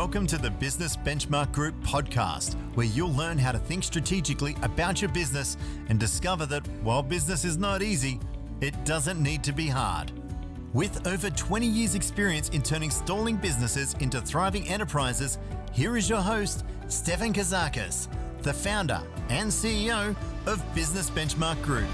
Welcome to the Business Benchmark Group podcast, where you'll learn how to think strategically about your business and discover that while business is not easy, it doesn't need to be hard. With over 20 years' experience in turning stalling businesses into thriving enterprises, here is your host, Stefan Kazakis, the founder and CEO of Business Benchmark Group.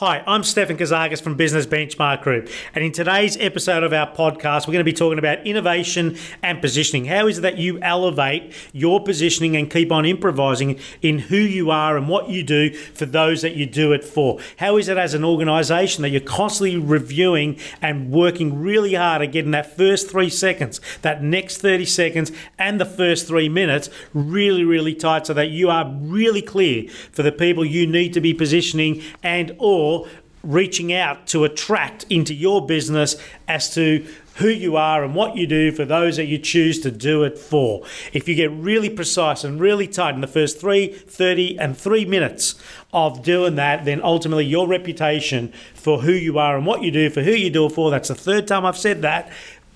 Hi, I'm Stefan Kazakis from Business Benchmark Group, and in today's episode of our podcast, we're going to be talking about innovation and positioning. How is it that you elevate your positioning and keep on improvising in who you are and what you do for those that you do it for? How is it as an organization that you're constantly reviewing and working really hard at getting that first three seconds, that next 30 seconds, and the first three minutes really, really tight so that you are really clear for the people you need to be positioning and or reaching out to attract into your business as to who you are and what you do for those that you choose to do it for. If you get really precise and really tight in the first 3, 30, and 3 minutes of doing that, then ultimately your reputation for who you are and what you do for who you do it for, that's the third time I've said that,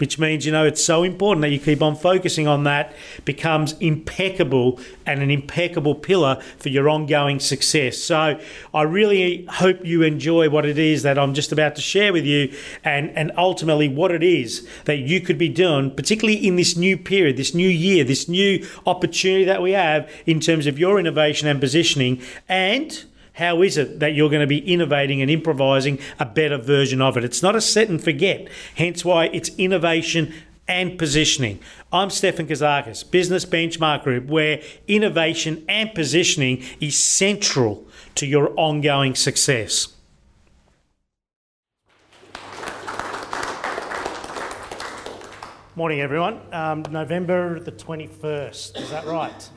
which means you know it's so important that you keep on focusing on that becomes impeccable and an impeccable pillar for your ongoing success. So i really hope you enjoy what it is that i'm just about to share with you and and ultimately what it is that you could be doing particularly in this new period this new year this new opportunity that we have in terms of your innovation and positioning. And how is it that you're going to be innovating and improvising a better version of it? It's not a set and forget, hence why it's innovation and positioning. I'm Stefan Kazakis, Business Benchmark Group, where innovation and positioning is central to your ongoing success. Morning, everyone. Um, November the 21st, is that right?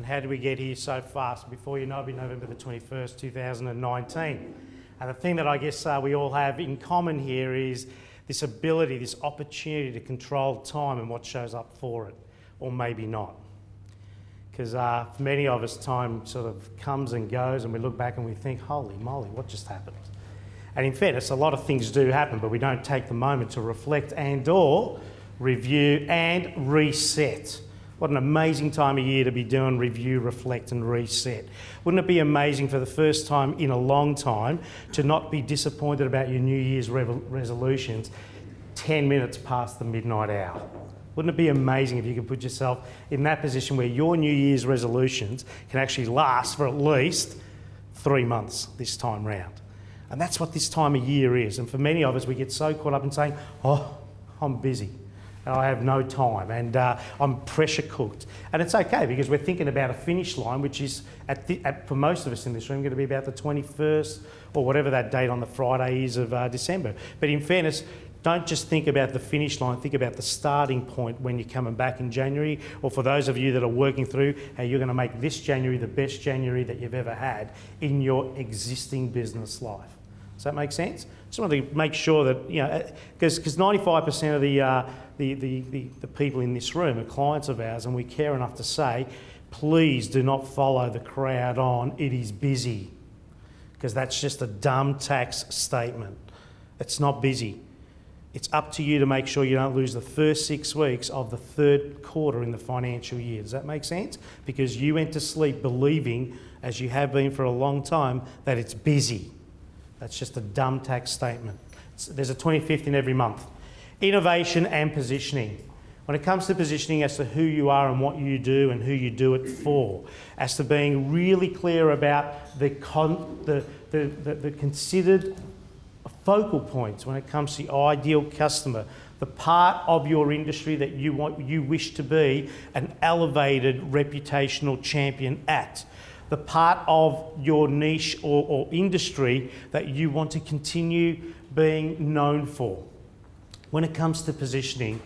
And how did we get here so fast? Before you know, it'll be November the 21st, 2019. And the thing that I guess uh, we all have in common here is this ability, this opportunity to control time and what shows up for it, or maybe not. Because uh, for many of us, time sort of comes and goes, and we look back and we think, holy moly, what just happened? And in fairness, a lot of things do happen, but we don't take the moment to reflect and or review and reset what an amazing time of year to be doing review, reflect, and reset. Wouldn't it be amazing for the first time in a long time to not be disappointed about your New Year's resolutions 10 minutes past the midnight hour? Wouldn't it be amazing if you could put yourself in that position where your New Year's resolutions can actually last for at least three months this time round? And that's what this time of year is. And for many of us, we get so caught up in saying, oh, I'm busy. I have no time and uh, I'm pressure cooked. And it's okay because we're thinking about a finish line, which is, at the, at, for most of us in this room, going to be about the 21st or whatever that date on the Friday is of uh, December. But in fairness, don't just think about the finish line, think about the starting point when you're coming back in January, or for those of you that are working through how you're going to make this January the best January that you've ever had in your existing business life. Does that make sense? Just want to make sure that, you know, because 95% of the uh, the, the, the, the people in this room are clients of ours, and we care enough to say, please do not follow the crowd on, it is busy. Because that's just a dumb tax statement. It's not busy. It's up to you to make sure you don't lose the first six weeks of the third quarter in the financial year. Does that make sense? Because you went to sleep believing, as you have been for a long time, that it's busy. That's just a dumb tax statement. There's a 25th in every month innovation and positioning. When it comes to positioning as to who you are and what you do and who you do it for, as to being really clear about the, con- the, the, the, the considered focal points when it comes to the ideal customer, the part of your industry that you want you wish to be an elevated reputational champion at the part of your niche or, or industry that you want to continue being known for when it comes to positioning,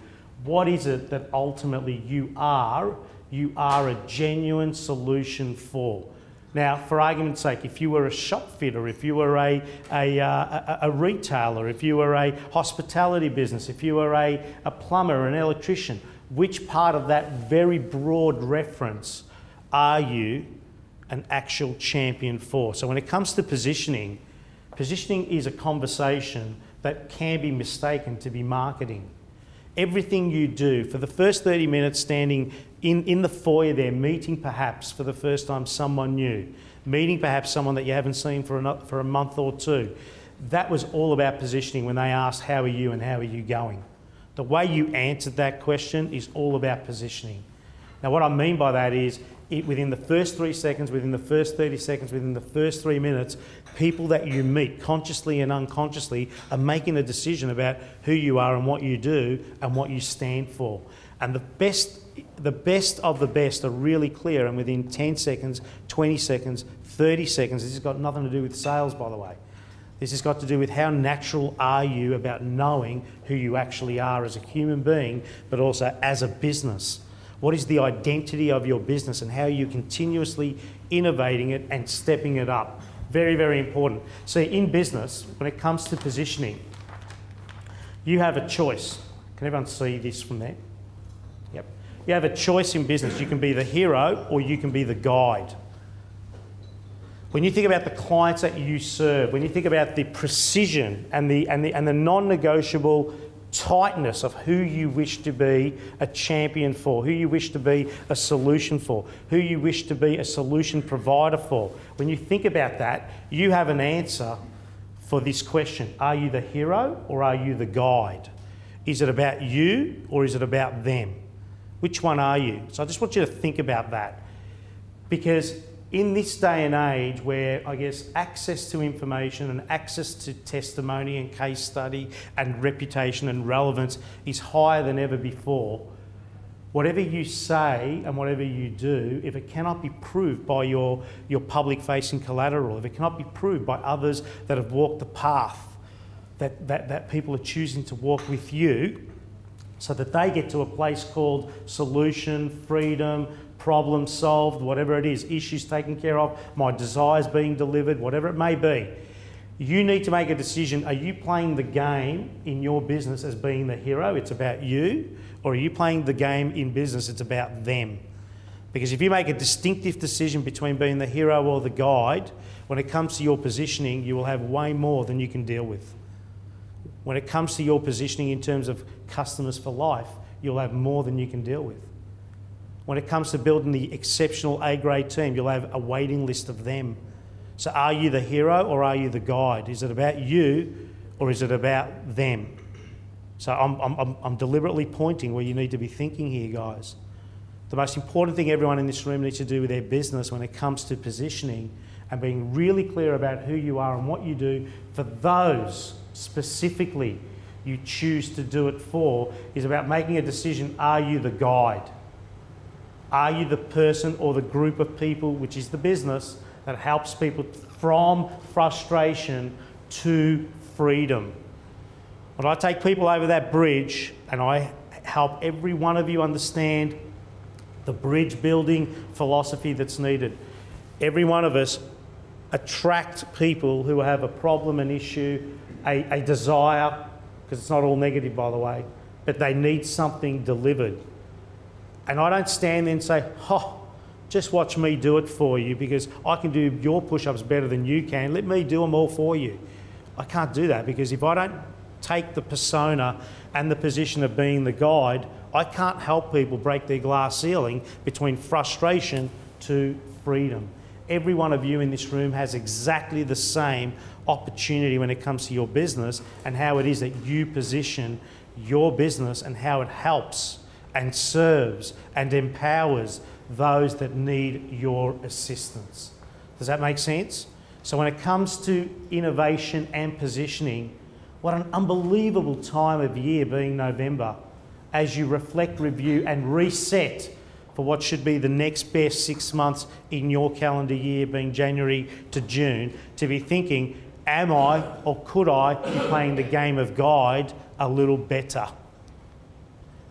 what is it that ultimately you are? You are a genuine solution for. Now, for argument's sake, if you were a shop fitter, if you were a, a, uh, a, a, retailer, if you were a hospitality business, if you were a, a plumber, an electrician, which part of that very broad reference are you an actual champion for? So, when it comes to positioning, positioning is a conversation that can be mistaken to be marketing. Everything you do for the first 30 minutes standing in, in the foyer there, meeting perhaps for the first time someone new, meeting perhaps someone that you haven't seen for a, for a month or two, that was all about positioning when they asked, How are you and how are you going? The way you answered that question is all about positioning. Now, what I mean by that is it, within the first three seconds, within the first 30 seconds, within the first three minutes, people that you meet consciously and unconsciously are making a decision about who you are and what you do and what you stand for. And the best, the best of the best are really clear, and within 10 seconds, 20 seconds, 30 seconds, this has got nothing to do with sales, by the way. This has got to do with how natural are you about knowing who you actually are as a human being, but also as a business. What is the identity of your business and how you're continuously innovating it and stepping it up? Very, very important. See, in business, when it comes to positioning, you have a choice. Can everyone see this from there? Yep. You have a choice in business. You can be the hero or you can be the guide. When you think about the clients that you serve, when you think about the precision and the, and the, and the non negotiable tightness of who you wish to be a champion for, who you wish to be a solution for, who you wish to be a solution provider for, when you think about that, you have an answer for this question Are you the hero or are you the guide? Is it about you or is it about them? Which one are you? So I just want you to think about that because in this day and age where I guess access to information and access to testimony and case study and reputation and relevance is higher than ever before, whatever you say and whatever you do, if it cannot be proved by your, your public facing collateral, if it cannot be proved by others that have walked the path that, that, that people are choosing to walk with you, so that they get to a place called solution, freedom, problem solved, whatever it is, issues taken care of, my desires being delivered, whatever it may be. You need to make a decision. Are you playing the game in your business as being the hero? It's about you. Or are you playing the game in business? It's about them. Because if you make a distinctive decision between being the hero or the guide, when it comes to your positioning, you will have way more than you can deal with. When it comes to your positioning in terms of customers for life, you'll have more than you can deal with. When it comes to building the exceptional A grade team, you'll have a waiting list of them. So, are you the hero or are you the guide? Is it about you or is it about them? So, I'm, I'm, I'm deliberately pointing where you need to be thinking here, guys. The most important thing everyone in this room needs to do with their business when it comes to positioning and being really clear about who you are and what you do for those specifically you choose to do it for is about making a decision are you the guide? Are you the person or the group of people, which is the business, that helps people from frustration to freedom? When I take people over that bridge and I help every one of you understand the bridge building philosophy that's needed, every one of us attract people who have a problem, an issue, a, a desire, because it's not all negative, by the way, but they need something delivered. And I don't stand there and say, oh, just watch me do it for you because I can do your push ups better than you can. Let me do them all for you. I can't do that because if I don't take the persona and the position of being the guide, I can't help people break their glass ceiling between frustration to freedom. Every one of you in this room has exactly the same opportunity when it comes to your business and how it is that you position your business and how it helps and serves and empowers those that need your assistance. Does that make sense? So, when it comes to innovation and positioning, what an unbelievable time of year being November as you reflect, review, and reset for what should be the next best six months in your calendar year, being January to June, to be thinking, am I or could I be playing the game of guide a little better?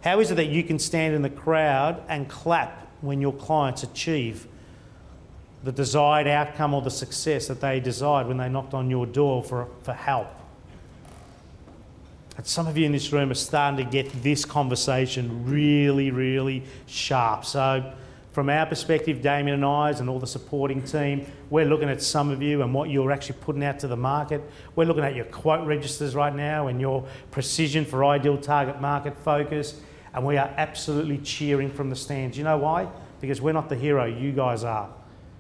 How is it that you can stand in the crowd and clap when your clients achieve the desired outcome or the success that they desired when they knocked on your door for, for help? And some of you in this room are starting to get this conversation really, really sharp. So, from our perspective, Damien and I, and all the supporting team, we're looking at some of you and what you're actually putting out to the market. We're looking at your quote registers right now and your precision for ideal target market focus. And we are absolutely cheering from the stands. You know why? Because we're not the hero, you guys are.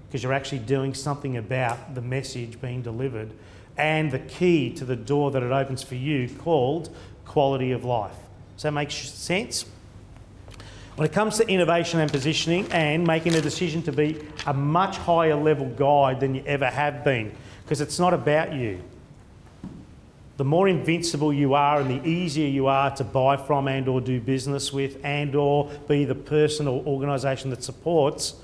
Because you're actually doing something about the message being delivered and the key to the door that it opens for you called quality of life. Does that make sense? When it comes to innovation and positioning and making a decision to be a much higher level guide than you ever have been, because it's not about you. The more invincible you are and the easier you are to buy from and or do business with and or be the person or organisation that supports,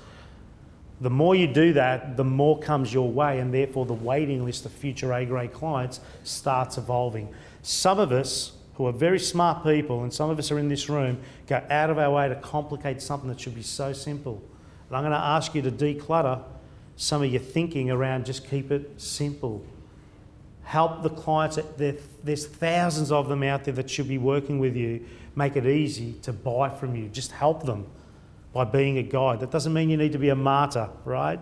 the more you do that, the more comes your way and therefore the waiting list of future A-grade clients starts evolving. Some of us who are very smart people, and some of us are in this room, go out of our way to complicate something that should be so simple. And I'm going to ask you to declutter some of your thinking around just keep it simple. Help the clients, there's thousands of them out there that should be working with you. Make it easy to buy from you. Just help them by being a guide. That doesn't mean you need to be a martyr, right?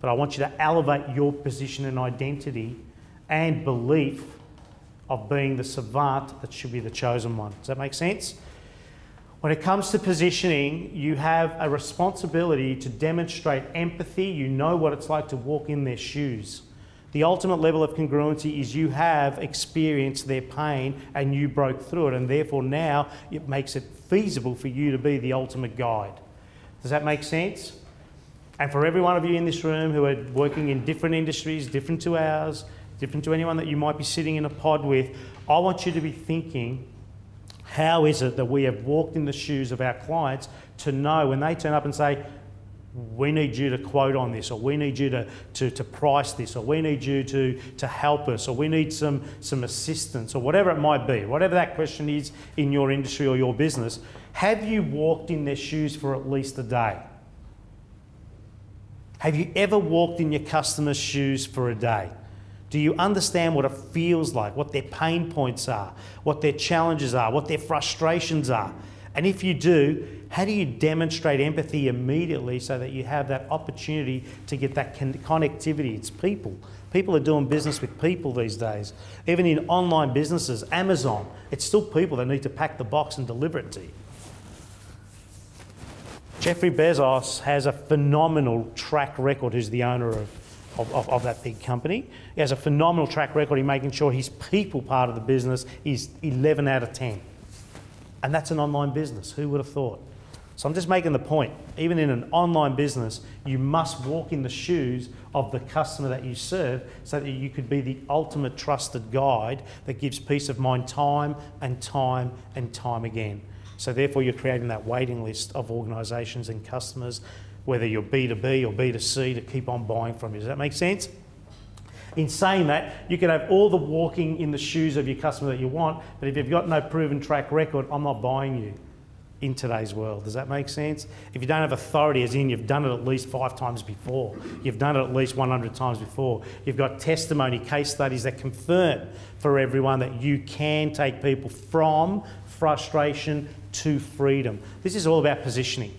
But I want you to elevate your position and identity and belief of being the savant that should be the chosen one. Does that make sense? When it comes to positioning, you have a responsibility to demonstrate empathy. You know what it's like to walk in their shoes. The ultimate level of congruency is you have experienced their pain and you broke through it, and therefore now it makes it feasible for you to be the ultimate guide. Does that make sense? And for every one of you in this room who are working in different industries, different to ours, different to anyone that you might be sitting in a pod with, I want you to be thinking how is it that we have walked in the shoes of our clients to know when they turn up and say, we need you to quote on this, or we need you to, to, to price this, or we need you to, to help us, or we need some, some assistance, or whatever it might be, whatever that question is in your industry or your business, have you walked in their shoes for at least a day? Have you ever walked in your customer's shoes for a day? Do you understand what it feels like, what their pain points are, what their challenges are, what their frustrations are? And if you do, how do you demonstrate empathy immediately so that you have that opportunity to get that con- connectivity? It's people. People are doing business with people these days. Even in online businesses, Amazon, it's still people that need to pack the box and deliver it to you. Jeffrey Bezos has a phenomenal track record, who's the owner of of, of, of, that big company. He has a phenomenal track record in making sure his people part of the business is 11 out of 10. And that's an online business. Who would have thought? So I'm just making the point. Even in an online business, you must walk in the shoes of the customer that you serve so that you could be the ultimate trusted guide that gives peace of mind time and time and time again. So therefore, you're creating that waiting list of organisations and customers whether you're B2B or B2C, to keep on buying from you. Does that make sense? In saying that, you can have all the walking in the shoes of your customer that you want, but if you've got no proven track record, I'm not buying you in today's world. Does that make sense? If you don't have authority, as in you've done it at least five times before, you've done it at least 100 times before, you've got testimony, case studies that confirm for everyone that you can take people from frustration to freedom. This is all about positioning.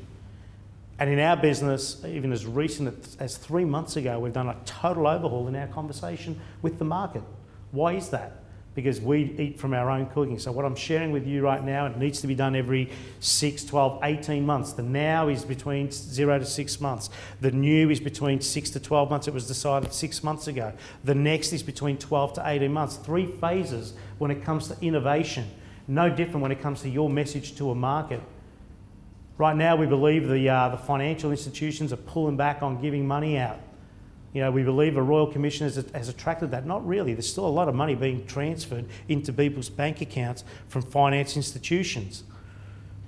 And in our business, even as recent as three months ago, we've done a total overhaul in our conversation with the market. Why is that? Because we eat from our own cooking. So, what I'm sharing with you right now, it needs to be done every 6, 12, 18 months. The now is between zero to six months. The new is between 6 to 12 months. It was decided six months ago. The next is between 12 to 18 months. Three phases when it comes to innovation. No different when it comes to your message to a market. Right now, we believe the, uh, the financial institutions are pulling back on giving money out. You know, we believe a Royal Commission has, has attracted that. Not really. There's still a lot of money being transferred into people's bank accounts from finance institutions.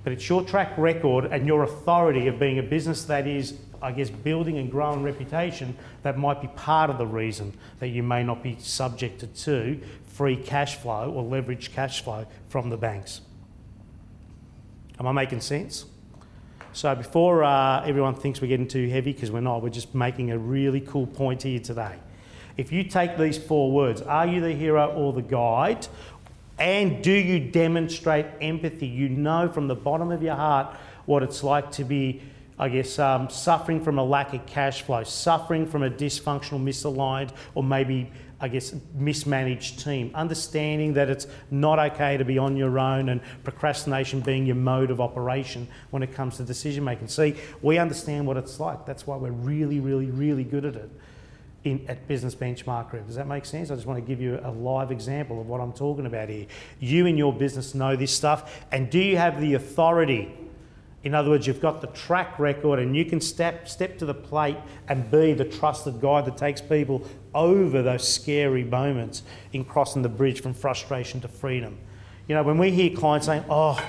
But it's your track record and your authority of being a business that is, I guess, building and growing reputation that might be part of the reason that you may not be subjected to free cash flow or leveraged cash flow from the banks. Am I making sense? So before uh, everyone thinks we're getting too heavy, because we're not, we're just making a really cool point here today. If you take these four words, are you the hero or the guide? And do you demonstrate empathy? You know from the bottom of your heart what it's like to be I guess, um, suffering from a lack of cash flow, suffering from a dysfunctional, misaligned, or maybe, I guess, mismanaged team. Understanding that it's not okay to be on your own and procrastination being your mode of operation when it comes to decision making. See, we understand what it's like. That's why we're really, really, really good at it. In, at Business Benchmark Group. Does that make sense? I just want to give you a live example of what I'm talking about here. You and your business know this stuff, and do you have the authority in other words, you've got the track record and you can step, step to the plate and be the trusted guide that takes people over those scary moments in crossing the bridge from frustration to freedom. You know, when we hear clients saying, oh,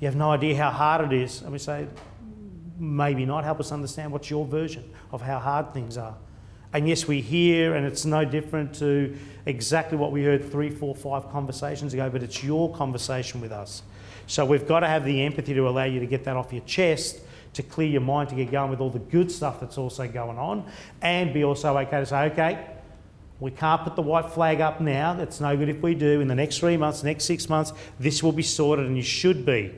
you have no idea how hard it is, and we say, maybe not, help us understand what's your version of how hard things are. And yes, we hear, and it's no different to exactly what we heard three, four, five conversations ago, but it's your conversation with us. So we've got to have the empathy to allow you to get that off your chest, to clear your mind, to get going with all the good stuff that's also going on, and be also okay to say, okay, we can't put the white flag up now. It's no good if we do. In the next three months, next six months, this will be sorted, and you should be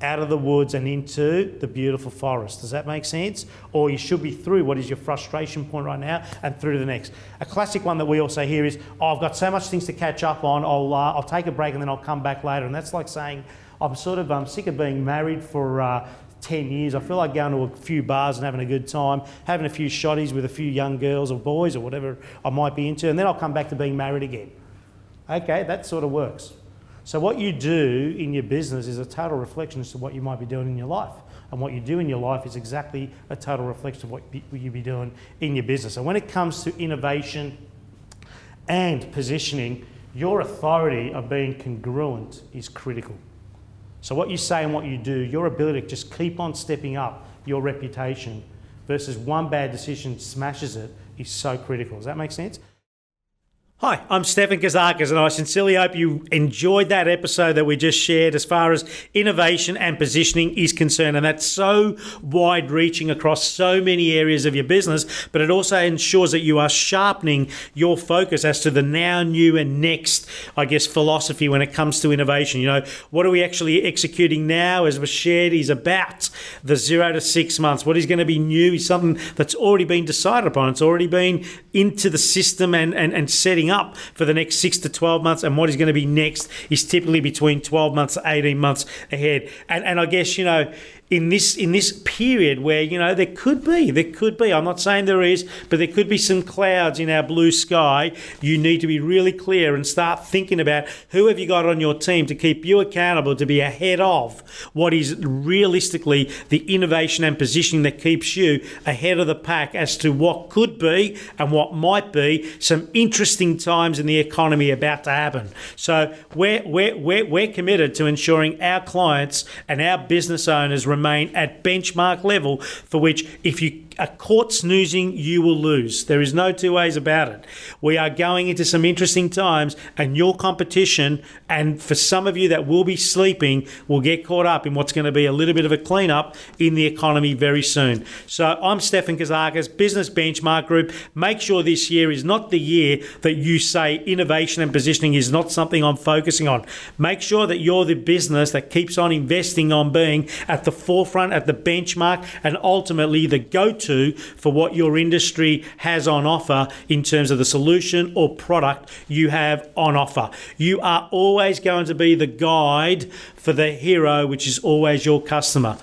out of the woods and into the beautiful forest. Does that make sense? Or you should be through what is your frustration point right now and through to the next. A classic one that we also hear is, oh, I've got so much things to catch up on, I'll, uh, I'll take a break and then I'll come back later. And that's like saying, I'm sort of I'm sick of being married for uh, 10 years. I feel like going to a few bars and having a good time, having a few shotties with a few young girls or boys or whatever I might be into, and then I'll come back to being married again. Okay, that sort of works. So, what you do in your business is a total reflection as to what you might be doing in your life. And what you do in your life is exactly a total reflection of what you be doing in your business. And when it comes to innovation and positioning, your authority of being congruent is critical. So, what you say and what you do, your ability to just keep on stepping up your reputation versus one bad decision smashes it is so critical. Does that make sense? Hi, I'm Stefan Kazakis, and I sincerely hope you enjoyed that episode that we just shared as far as innovation and positioning is concerned. And that's so wide reaching across so many areas of your business, but it also ensures that you are sharpening your focus as to the now, new, and next, I guess, philosophy when it comes to innovation. You know, what are we actually executing now, as was shared, is about the zero to six months. What is going to be new is something that's already been decided upon, it's already been into the system and, and, and setting up for the next six to 12 months. And what is going to be next is typically between 12 months to 18 months ahead. And, and I guess, you know, in this in this period where you know there could be there could be I'm not saying there is but there could be some clouds in our blue sky. You need to be really clear and start thinking about who have you got on your team to keep you accountable to be ahead of what is realistically the innovation and positioning that keeps you ahead of the pack as to what could be and what might be some interesting times in the economy about to happen. So we're we're we're, we're committed to ensuring our clients and our business owners remain remain at benchmark level, for which, if you are caught snoozing, you will lose. There is no two ways about it. We are going into some interesting times, and your competition, and for some of you that will be sleeping, will get caught up in what's going to be a little bit of a cleanup in the economy very soon. So I'm Stefan Kazakis, Business Benchmark Group. Make sure this year is not the year that you say innovation and positioning is not something I'm focusing on. Make sure that you're the business that keeps on investing on being at the forefront, at the benchmark, and ultimately the go to for what your industry has on offer in terms of the solution or product you have on offer. You are always going to be the guide for the hero, which is always your customer.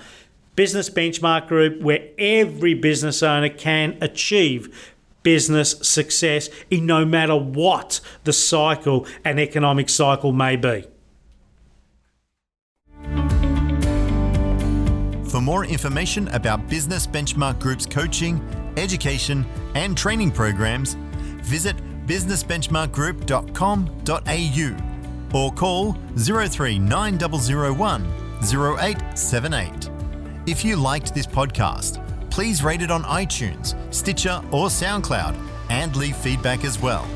Business Benchmark Group, where every business owner can achieve business success in no matter what the cycle and economic cycle may be. For more information about Business Benchmark Group's coaching, education, and training programs, visit businessbenchmarkgroup.com.au or call 039001 0878. If you liked this podcast, please rate it on iTunes, Stitcher, or SoundCloud and leave feedback as well.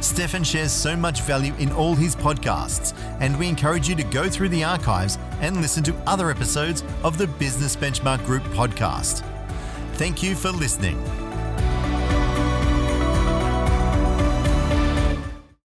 Stefan shares so much value in all his podcasts, and we encourage you to go through the archives and listen to other episodes of the Business Benchmark Group podcast. Thank you for listening.